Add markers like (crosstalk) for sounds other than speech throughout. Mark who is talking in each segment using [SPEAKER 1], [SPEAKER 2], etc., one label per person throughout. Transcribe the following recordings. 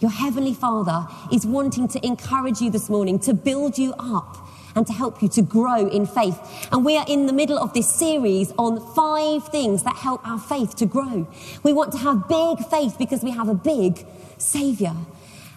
[SPEAKER 1] Your Heavenly Father is wanting to encourage you this morning, to build you up and to help you to grow in faith. And we are in the middle of this series on five things that help our faith to grow. We want to have big faith because we have a big Savior.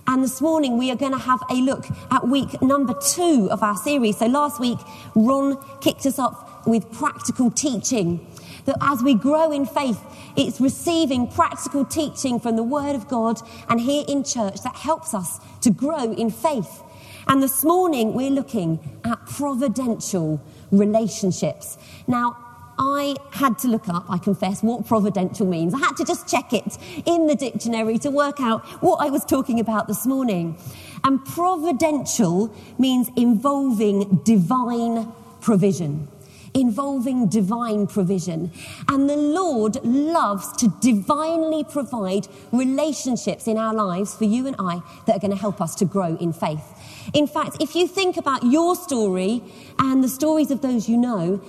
[SPEAKER 1] And this morning we are going to have a look at week number two of our series. So last week, Ron kicked us off with practical teaching. That as we grow in faith, it's receiving practical teaching from the Word of God and here in church that helps us to grow in faith. And this morning we're looking at providential relationships. Now, I had to look up, I confess, what providential means. I had to just check it in the dictionary to work out what I was talking about this morning. And providential means involving divine provision involving divine provision. And the Lord loves to divinely provide relationships in our lives for you and I that are going to help us to grow in faith. In fact, if you think about your story and the stories of those you know,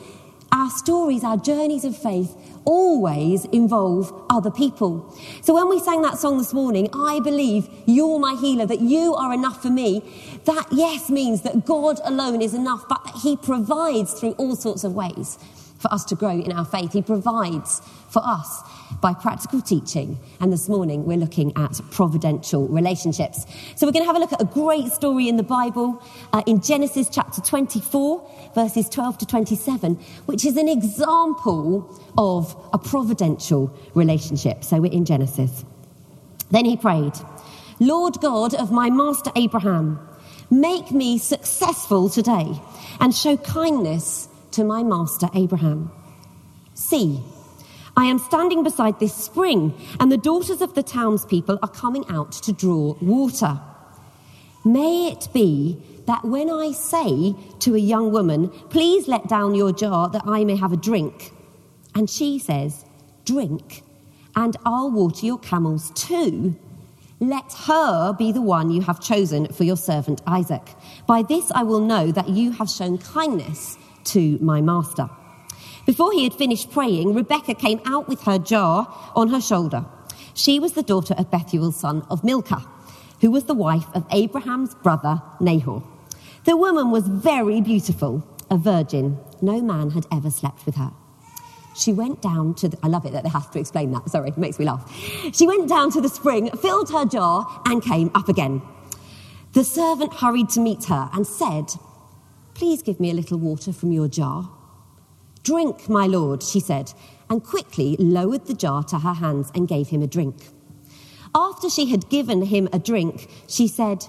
[SPEAKER 1] our stories, our journeys of faith always involve other people. So when we sang that song this morning, I believe you're my healer, that you are enough for me, that yes means that God alone is enough, but that He provides through all sorts of ways for us to grow in our faith. He provides for us by practical teaching. And this morning we're looking at providential relationships. So we're going to have a look at a great story in the Bible uh, in Genesis chapter 24, verses 12 to 27, which is an example of a providential relationship. So we're in Genesis. Then he prayed, Lord God of my master Abraham, make me successful today and show kindness to my master Abraham. See, I am standing beside this spring, and the daughters of the townspeople are coming out to draw water. May it be that when I say to a young woman, Please let down your jar that I may have a drink, and she says, Drink, and I'll water your camels too. Let her be the one you have chosen for your servant Isaac. By this I will know that you have shown kindness to my master. Before he had finished praying, Rebekah came out with her jar on her shoulder. She was the daughter of Bethuel's son of Milcah, who was the wife of Abraham's brother Nahor. The woman was very beautiful, a virgin. No man had ever slept with her. She went down to the, I love it that they have to explain that. Sorry, it makes me laugh. She went down to the spring, filled her jar, and came up again. The servant hurried to meet her and said, Please give me a little water from your jar. Drink, my lord, she said, and quickly lowered the jar to her hands and gave him a drink. After she had given him a drink, she said,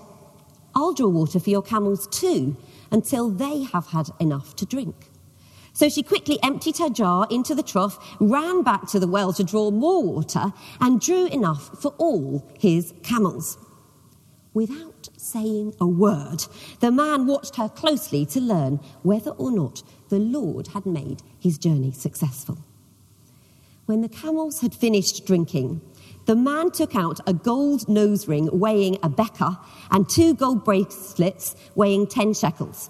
[SPEAKER 1] I'll draw water for your camels too, until they have had enough to drink. So she quickly emptied her jar into the trough, ran back to the well to draw more water, and drew enough for all his camels. Without saying a word, the man watched her closely to learn whether or not the Lord had made his journey successful. When the camels had finished drinking, the man took out a gold nose ring weighing a bekah and two gold bracelets weighing 10 shekels.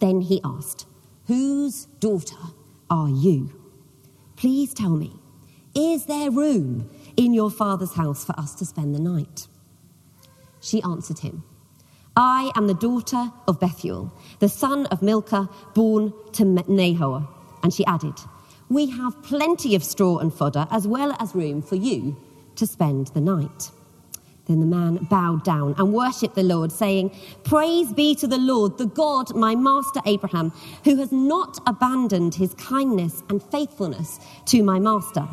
[SPEAKER 1] Then he asked, Whose daughter are you? Please tell me, is there room in your father's house for us to spend the night? She answered him, I am the daughter of Bethuel, the son of Milcah, born to Nahor. And she added, We have plenty of straw and fodder, as well as room for you to spend the night. Then the man bowed down and worshipped the Lord, saying, Praise be to the Lord, the God, my master Abraham, who has not abandoned his kindness and faithfulness to my master.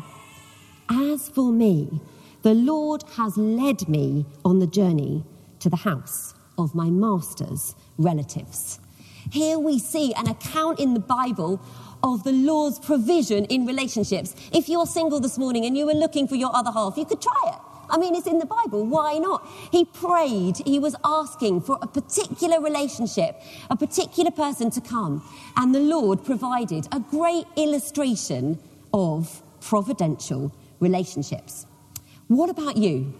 [SPEAKER 1] As for me, the Lord has led me on the journey to the house of my master's relatives. Here we see an account in the Bible of the Lord's provision in relationships. If you're single this morning and you were looking for your other half, you could try it. I mean, it's in the Bible. Why not? He prayed, he was asking for a particular relationship, a particular person to come, and the Lord provided a great illustration of providential relationships. What about you?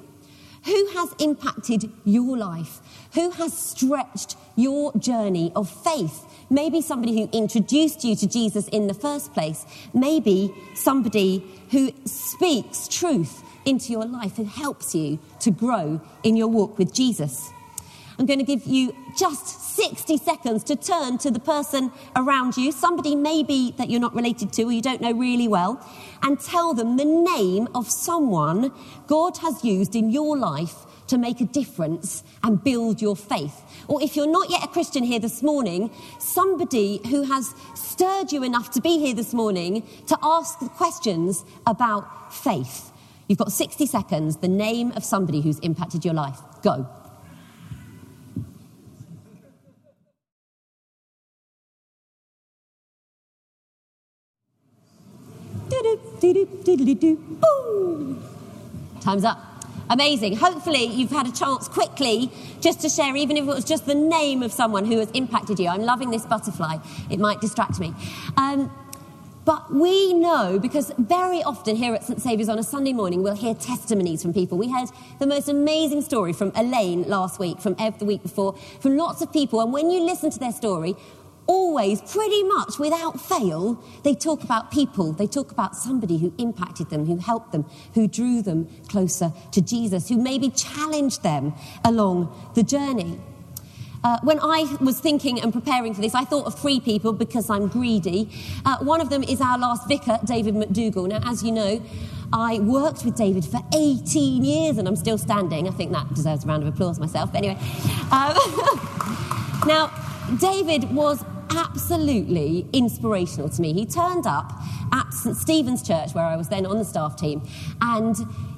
[SPEAKER 1] Who has impacted your life? Who has stretched your journey of faith? Maybe somebody who introduced you to Jesus in the first place. Maybe somebody who speaks truth into your life and helps you to grow in your walk with Jesus. I'm going to give you just 60 seconds to turn to the person around you, somebody maybe that you're not related to or you don't know really well, and tell them the name of someone God has used in your life to make a difference and build your faith. Or if you're not yet a Christian here this morning, somebody who has stirred you enough to be here this morning to ask questions about faith. You've got 60 seconds, the name of somebody who's impacted your life. Go. Time's up. Amazing. Hopefully, you've had a chance quickly just to share, even if it was just the name of someone who has impacted you. I'm loving this butterfly, it might distract me. Um, but we know because very often here at St. Saviour's on a Sunday morning, we'll hear testimonies from people. We heard the most amazing story from Elaine last week, from Ev the week before, from lots of people. And when you listen to their story, always, pretty much without fail, they talk about people. They talk about somebody who impacted them, who helped them, who drew them closer to Jesus, who maybe challenged them along the journey. Uh, when I was thinking and preparing for this, I thought of three people because I'm greedy. Uh, one of them is our last vicar, David McDougall. Now, as you know, I worked with David for 18 years and I'm still standing. I think that deserves a round of applause myself. But anyway. Um, (laughs) now, David was absolutely inspirational to me. He turned up at St. Stephen's Church, where I was then on the staff team, and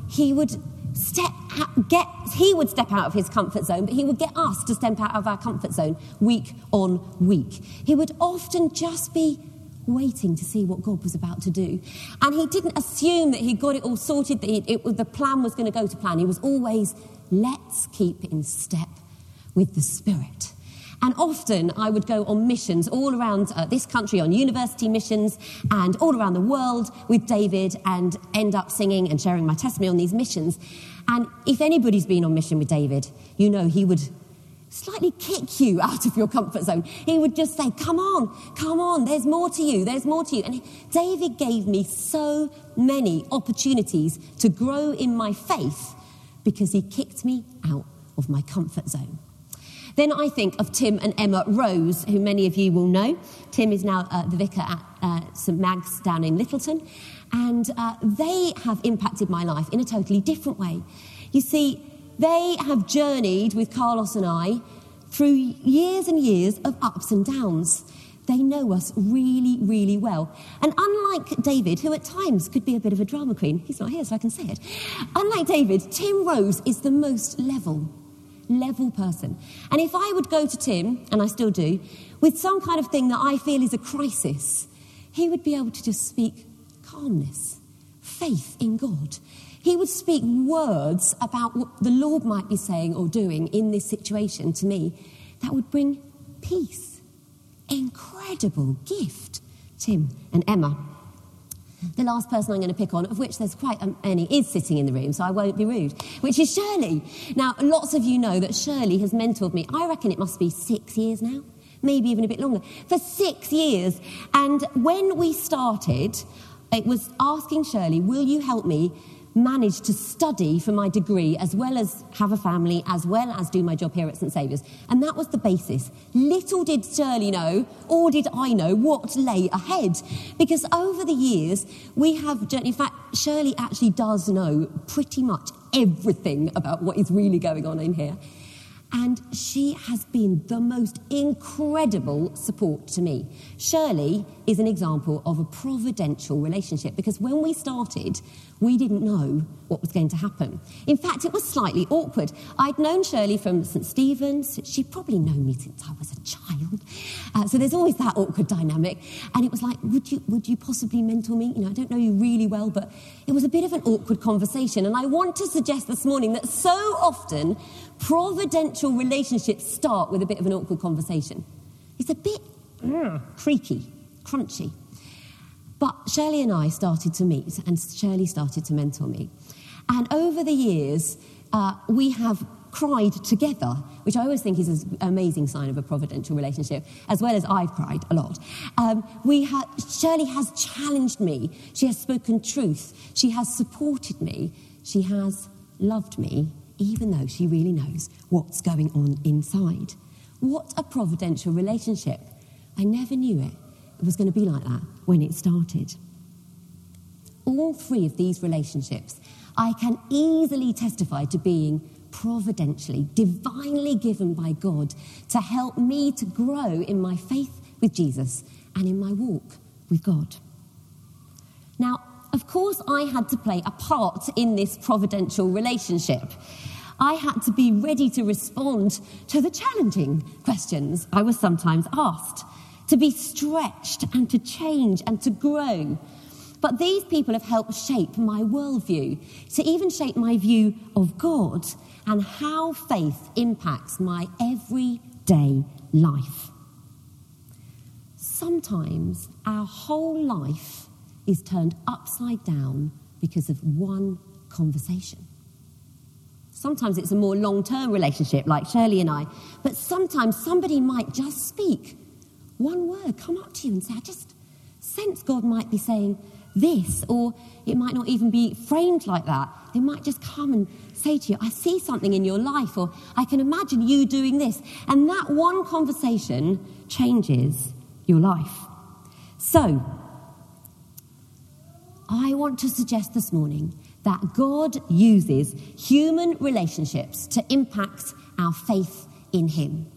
[SPEAKER 1] he would step out, get he would step out of his comfort zone, but he would get us to step out of our comfort zone week on week. He would often just be waiting to see what God was about to do. And he didn't assume that he got it all sorted, that it, the plan was going to go to plan. He was always, let's keep in step with the Spirit. And often I would go on missions all around uh, this country, on university missions, and all around the world with David, and end up singing and sharing my testimony on these missions. And if anybody's been on mission with David, you know he would slightly kick you (laughs) out of your comfort zone. He would just say, Come on, come on, there's more to you, there's more to you. And David gave me so many opportunities to grow in my faith because he kicked me out of my comfort zone. Then I think of Tim and Emma Rose, who many of you will know. Tim is now uh, the vicar at uh, St Mag's down in Littleton, and uh, they have impacted my life in a totally different way. You see, they have journeyed with Carlos and I through years and years of ups and downs. They know us really, really well. And unlike David, who at times could be a bit of a drama queen, he's not here so I can say it. Unlike David, Tim Rose is the most level level person. And if I would go to Tim, and I still do, with some kind of thing that I feel is a crisis, he would be able to just speak calmness, faith in God. He would speak words about what the Lord might be saying or doing in this situation to me that would bring peace. Incredible gift, Tim and Emma. The last person I'm going to pick on, of which there's quite many, is sitting in the room, so I won't be rude, which is Shirley. Now, lots of you know that Shirley has mentored me. I reckon it must be six years now, maybe even a bit longer. For six years. And when we started, it was asking Shirley, Will you help me managed to study for my degree as well as have a family, as well as do my job here at St Saviour's. And that was the basis. Little did Shirley know, or did I know, what lay ahead. Because over the years, we have, in fact, Shirley actually does know pretty much everything about what is really going on in here. And she has been the most incredible support to me. Shirley is an example of a providential relationship because when we started, we didn't know what was going to happen. In fact, it was slightly awkward. I'd known Shirley from St. Stephen's. She'd probably known me since I was a child. Uh, so there's always that awkward dynamic. And it was like, would you, would you possibly mentor me? You know, I don't know you really well, but it was a bit of an awkward conversation. And I want to suggest this morning that so often providential relationships start with a bit of an awkward conversation. It's a bit mm, creaky, crunchy. But Shirley and I started to meet, and Shirley started to mentor me. And over the years, uh, we have cried together, which I always think is an amazing sign of a providential relationship, as well as I've cried a lot. Um, we ha- Shirley has challenged me. She has spoken truth. She has supported me she has loved me, even though she really knows what's going on inside. What a providential relationship. I never knew it. It was going to be like that when it started. All three of these relationships, I can easily testify to being providentially, divinely given by God to help me to grow in my faith with Jesus and in my walk with God. Now, of course, I had to play a part in this providential relationship. I had to be ready to respond to the challenging questions I was sometimes asked, to be stretched and to change and to grow. But these people have helped shape my worldview, to even shape my view of God and how faith impacts my everyday life. Sometimes our whole life is turned upside down because of one conversation. Sometimes it's a more long term relationship, like Shirley and I, but sometimes somebody might just speak one word, come up to you and say, I just sense God might be saying this, or it might not even be framed like that. They might just come and say to you, I see something in your life, or I can imagine you doing this. And that one conversation changes your life. So, I want to suggest this morning that God uses human relationships to impact our faith in Him.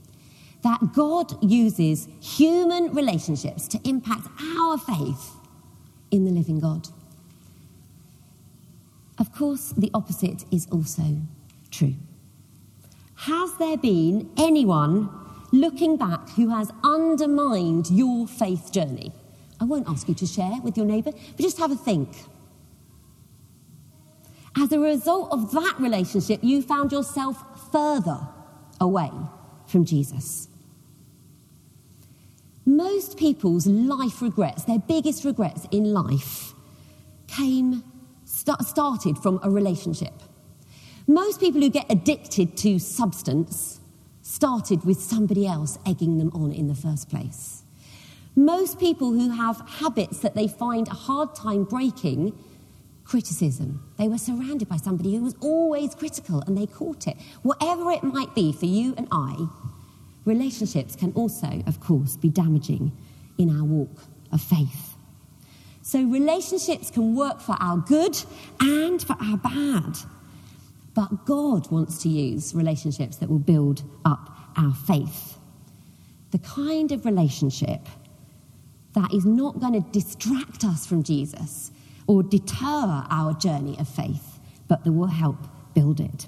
[SPEAKER 1] That God uses human relationships to impact our faith in the living God. Of course, the opposite is also true. Has there been anyone looking back who has undermined your faith journey? I won't ask you to share with your neighbour, but just have a think. As a result of that relationship, you found yourself further away from Jesus. Most people's life regrets, their biggest regrets in life, came st- started from a relationship. Most people who get addicted to substance started with somebody else egging them on in the first place. Most people who have habits that they find a hard time breaking, criticism. They were surrounded by somebody who was always critical and they caught it. Whatever it might be for you and I, relationships can also, of course, be damaging in our walk of faith. So, relationships can work for our good and for our bad. But God wants to use relationships that will build up our faith. The kind of relationship that is not going to distract us from Jesus or deter our journey of faith, but that will help build it.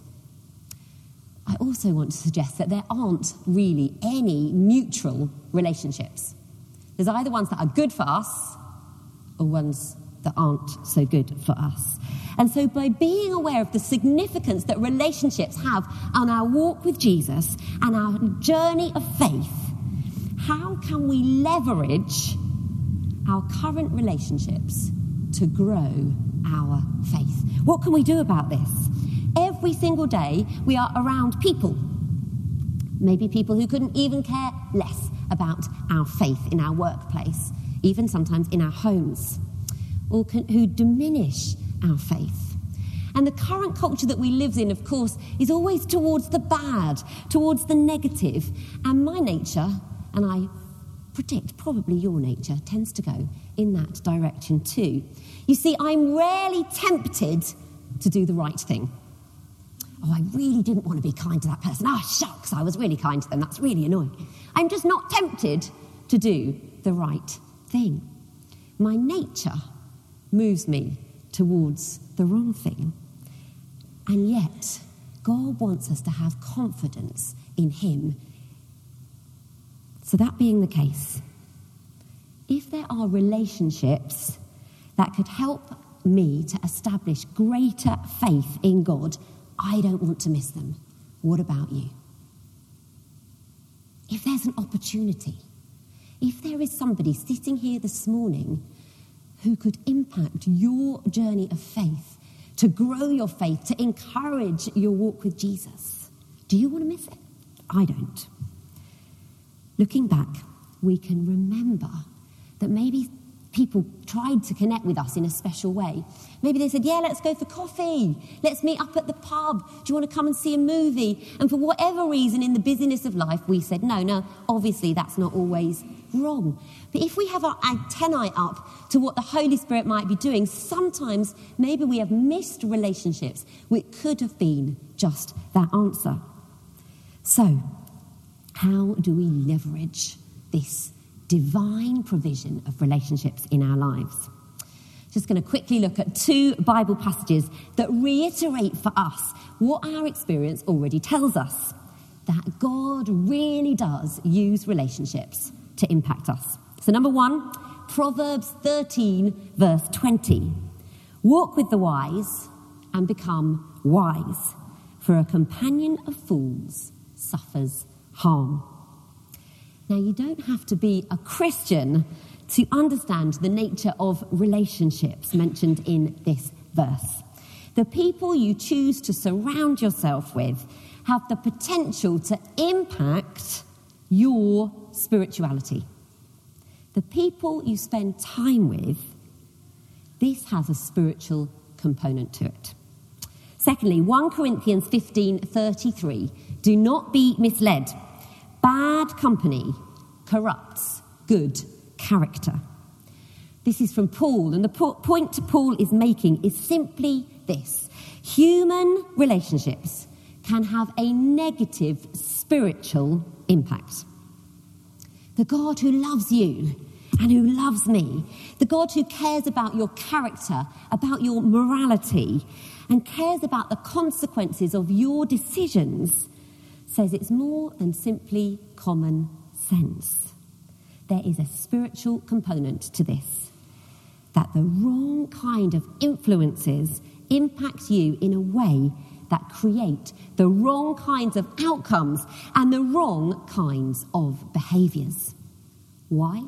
[SPEAKER 1] Also want to suggest that there aren't really any neutral relationships. There's either ones that are good for us or ones that aren't so good for us. And so, by being aware of the significance that relationships have on our walk with Jesus and our journey of faith, how can we leverage our current relationships to grow our faith? What can we do about this? Every single day, we are around people. Maybe people who couldn't even care less about our faith in our workplace, even sometimes in our homes, or can, who diminish our faith. And the current culture that we live in, of course, is always towards the bad, towards the negative. And my nature, and I predict probably your nature, tends to go in that direction too. You see, I'm rarely tempted to do the right thing. Oh, I really didn't want to be kind to that person. Ah, oh, shucks, I was really kind to them. That's really annoying. I'm just not tempted to do the right thing. My nature moves me towards the wrong thing. And yet, God wants us to have confidence in Him. So, that being the case, if there are relationships that could help me to establish greater faith in God, I don't want to miss them. What about you? If there's an opportunity, if there is somebody sitting here this morning who could impact your journey of faith, to grow your faith, to encourage your walk with Jesus, do you want to miss it? I don't. Looking back, we can remember that maybe people tried to connect with us in a special way. Maybe they said, Yeah, let's go for coffee. Let's meet up at the pub. Do you want to come and see a movie? And for whatever reason, in the busyness of life, we said, No, no, obviously that's not always wrong. But if we have our antennae up to what the Holy Spirit might be doing, sometimes maybe we have missed relationships which could have been just that answer. So, how do we leverage this divine provision of relationships in our lives? Just going to quickly look at two Bible passages that reiterate for us what our experience already tells us that God really does use relationships to impact us. So, number one, Proverbs 13, verse 20. Walk with the wise and become wise, for a companion of fools suffers harm. Now, you don't have to be a Christian to understand the nature of relationships mentioned in this verse. The people you choose to surround yourself with have the potential to impact your spirituality. The people you spend time with, this has a spiritual component to it. Secondly, 1 Corinthians 15 33. Do not be misled. Bad company corrupts good character. This is from Paul, and the po- point Paul is making is simply this human relationships can have a negative spiritual impact. The God who loves you and who loves me, the God who cares about your character, about your morality, and cares about the consequences of your decisions, says it's more than simply common sense. There is a spiritual component to this. That the wrong kind of influences impact you in a way that create the wrong kinds of outcomes and the wrong kinds of behaviors. Why?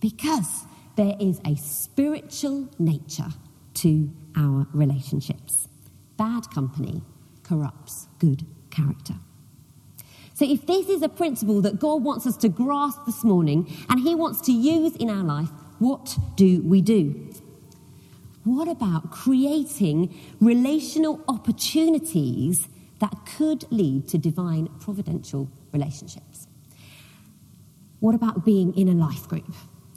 [SPEAKER 1] Because there is a spiritual nature to our relationships. Bad company corrupts good character. So, if this is a principle that God wants us to grasp this morning and He wants to use in our life, what do we do? What about creating relational opportunities that could lead to divine providential relationships? What about being in a life group?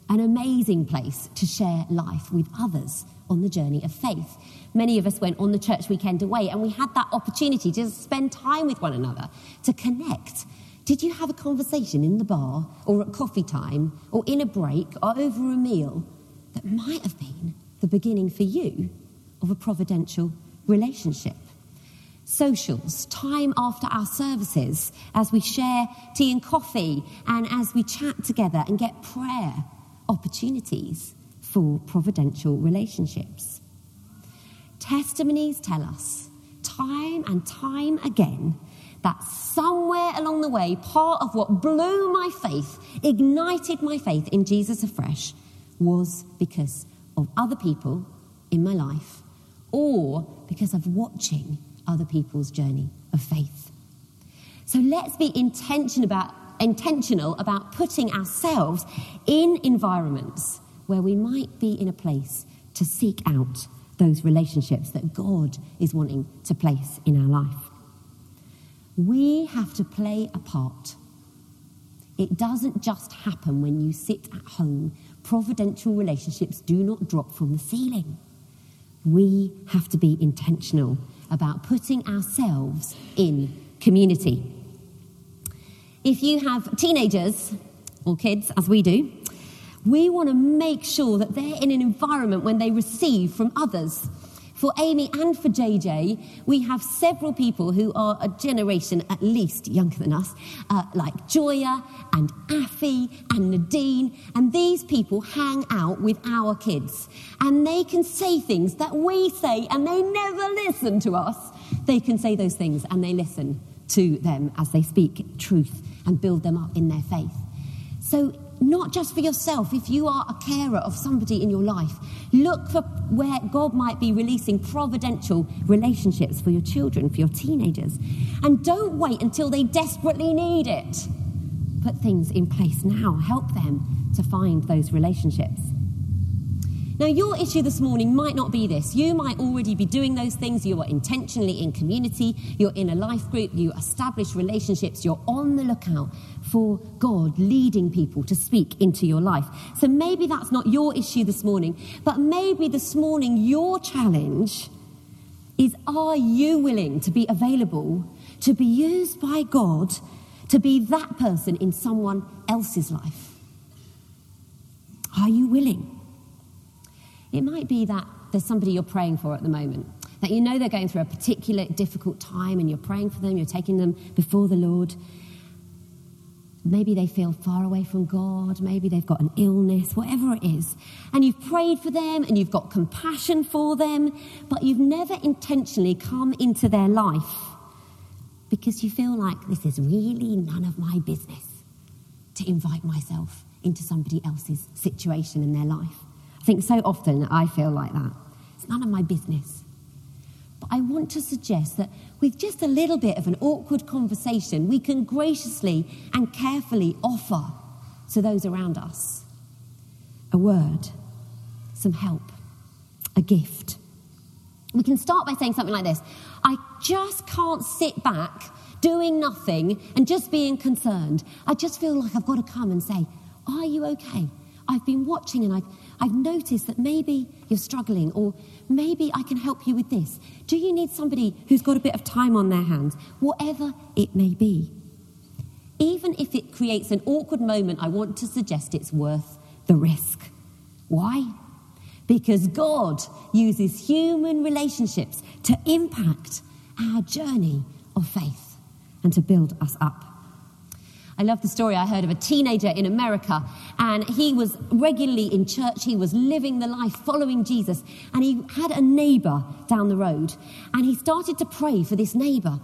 [SPEAKER 1] An amazing place to share life with others on the journey of faith. Many of us went on the church weekend away and we had that opportunity to spend time with one another, to connect. Did you have a conversation in the bar or at coffee time or in a break or over a meal that might have been the beginning for you of a providential relationship? Socials, time after our services, as we share tea and coffee and as we chat together and get prayer opportunities for providential relationships. Testimonies tell us time and time again that somewhere along the way, part of what blew my faith, ignited my faith in Jesus afresh, was because of other people in my life or because of watching other people's journey of faith. So let's be intention about, intentional about putting ourselves in environments where we might be in a place to seek out those relationships that God is wanting to place in our life. We have to play a part. It doesn't just happen when you sit at home. Providential relationships do not drop from the ceiling. We have to be intentional about putting ourselves in community. If you have teenagers or kids, as we do, we want to make sure that they're in an environment when they receive from others. For Amy and for JJ, we have several people who are a generation at least younger than us, uh, like Joya and Affy and Nadine. And these people hang out with our kids. And they can say things that we say and they never listen to us. They can say those things and they listen to them as they speak truth and build them up in their faith. So not just for yourself, if you are a carer of somebody in your life, look for where God might be releasing providential relationships for your children, for your teenagers. And don't wait until they desperately need it. Put things in place now, help them to find those relationships. Now, your issue this morning might not be this. You might already be doing those things. You are intentionally in community, you're in a life group, you establish relationships, you're on the lookout for God leading people to speak into your life. So maybe that's not your issue this morning, but maybe this morning your challenge is are you willing to be available to be used by God to be that person in someone else's life? Are you willing? It might be that there's somebody you're praying for at the moment, that you know they're going through a particular difficult time and you're praying for them, you're taking them before the Lord. Maybe they feel far away from God, maybe they've got an illness, whatever it is. And you've prayed for them and you've got compassion for them, but you've never intentionally come into their life because you feel like this is really none of my business to invite myself into somebody else's situation in their life. I think so often I feel like that. It's none of my business. But I want to suggest that with just a little bit of an awkward conversation, we can graciously and carefully offer to those around us a word, some help, a gift. We can start by saying something like this I just can't sit back doing nothing and just being concerned. I just feel like I've got to come and say, Are you okay? I've been watching and I've, I've noticed that maybe you're struggling, or maybe I can help you with this. Do you need somebody who's got a bit of time on their hands? Whatever it may be. Even if it creates an awkward moment, I want to suggest it's worth the risk. Why? Because God uses human relationships to impact our journey of faith and to build us up. I love the story I heard of a teenager in America, and he was regularly in church. He was living the life, following Jesus, and he had a neighbor down the road, and he started to pray for this neighbor,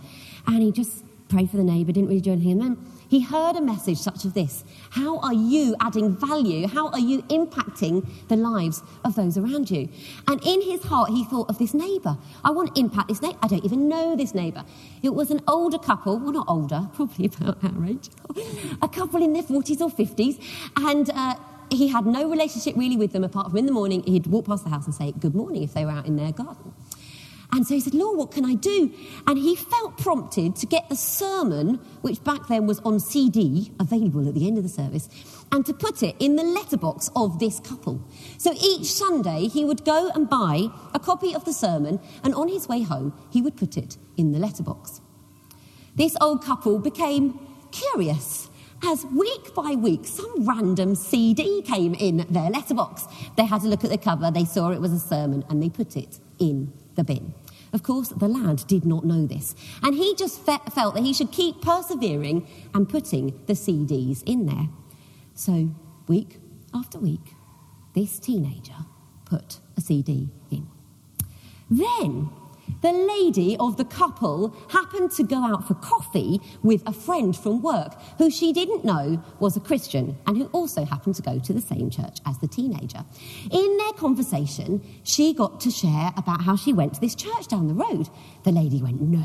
[SPEAKER 1] and he just prayed for the neighbor, didn't really do anything, and then he heard a message such as this How are you adding value? How are you impacting the lives of those around you? And in his heart, he thought of this neighbour. I want to impact this neighbour. I don't even know this neighbour. It was an older couple, well, not older, (laughs) probably about our age, (laughs) a couple in their 40s or 50s. And uh, he had no relationship really with them apart from in the morning, he'd walk past the house and say good morning if they were out in their garden. And so he said, Lord, what can I do? And he felt prompted to get the sermon, which back then was on CD, available at the end of the service, and to put it in the letterbox of this couple. So each Sunday, he would go and buy a copy of the sermon, and on his way home, he would put it in the letterbox. This old couple became curious as week by week some random CD came in their letterbox. They had to look at the cover, they saw it was a sermon, and they put it in the bin. Of course, the lad did not know this, and he just fe- felt that he should keep persevering and putting the CDs in there. So, week after week, this teenager put a CD in. Then, the lady of the couple happened to go out for coffee with a friend from work who she didn't know was a Christian and who also happened to go to the same church as the teenager. In their conversation, she got to share about how she went to this church down the road. The lady went, No,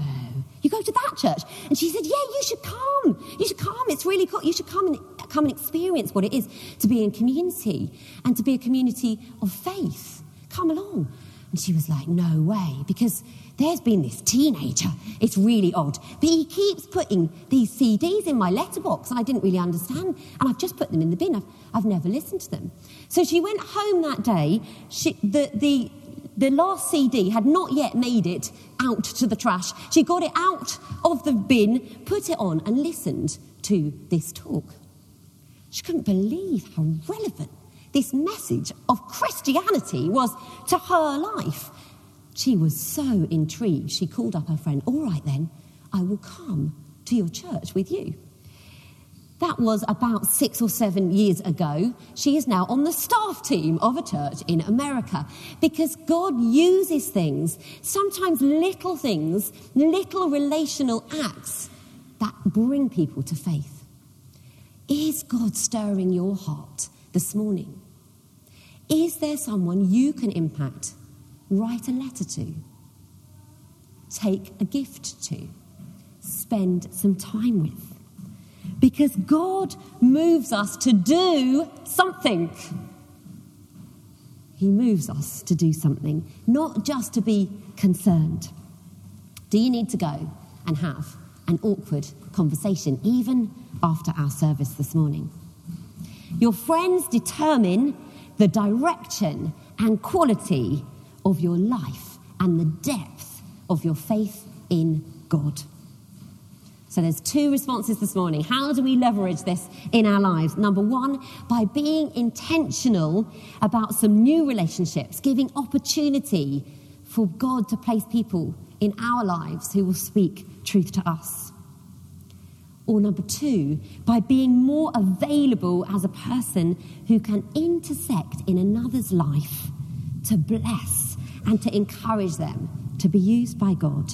[SPEAKER 1] you go to that church? And she said, Yeah, you should come. You should come. It's really cool. You should come and come and experience what it is to be in community and to be a community of faith. Come along. And she was like, No way, because there's been this teenager. It's really odd. But he keeps putting these CDs in my letterbox, and I didn't really understand. And I've just put them in the bin. I've, I've never listened to them. So she went home that day. She, the, the, the last CD had not yet made it out to the trash. She got it out of the bin, put it on, and listened to this talk. She couldn't believe how relevant this message of Christianity was to her life. She was so intrigued, she called up her friend, All right then, I will come to your church with you. That was about six or seven years ago. She is now on the staff team of a church in America because God uses things, sometimes little things, little relational acts that bring people to faith. Is God stirring your heart this morning? Is there someone you can impact? Write a letter to, take a gift to, spend some time with. Because God moves us to do something. He moves us to do something, not just to be concerned. Do you need to go and have an awkward conversation, even after our service this morning? Your friends determine the direction and quality of your life and the depth of your faith in God. So there's two responses this morning. How do we leverage this in our lives? Number one, by being intentional about some new relationships, giving opportunity for God to place people in our lives who will speak truth to us. Or number two, by being more available as a person who can intersect in another's life to bless and to encourage them to be used by God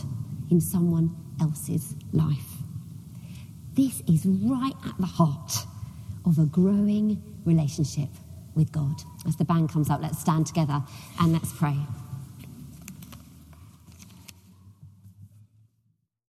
[SPEAKER 1] in someone else's life. This is right at the heart of a growing relationship with God. As the band comes up, let's stand together and let's pray.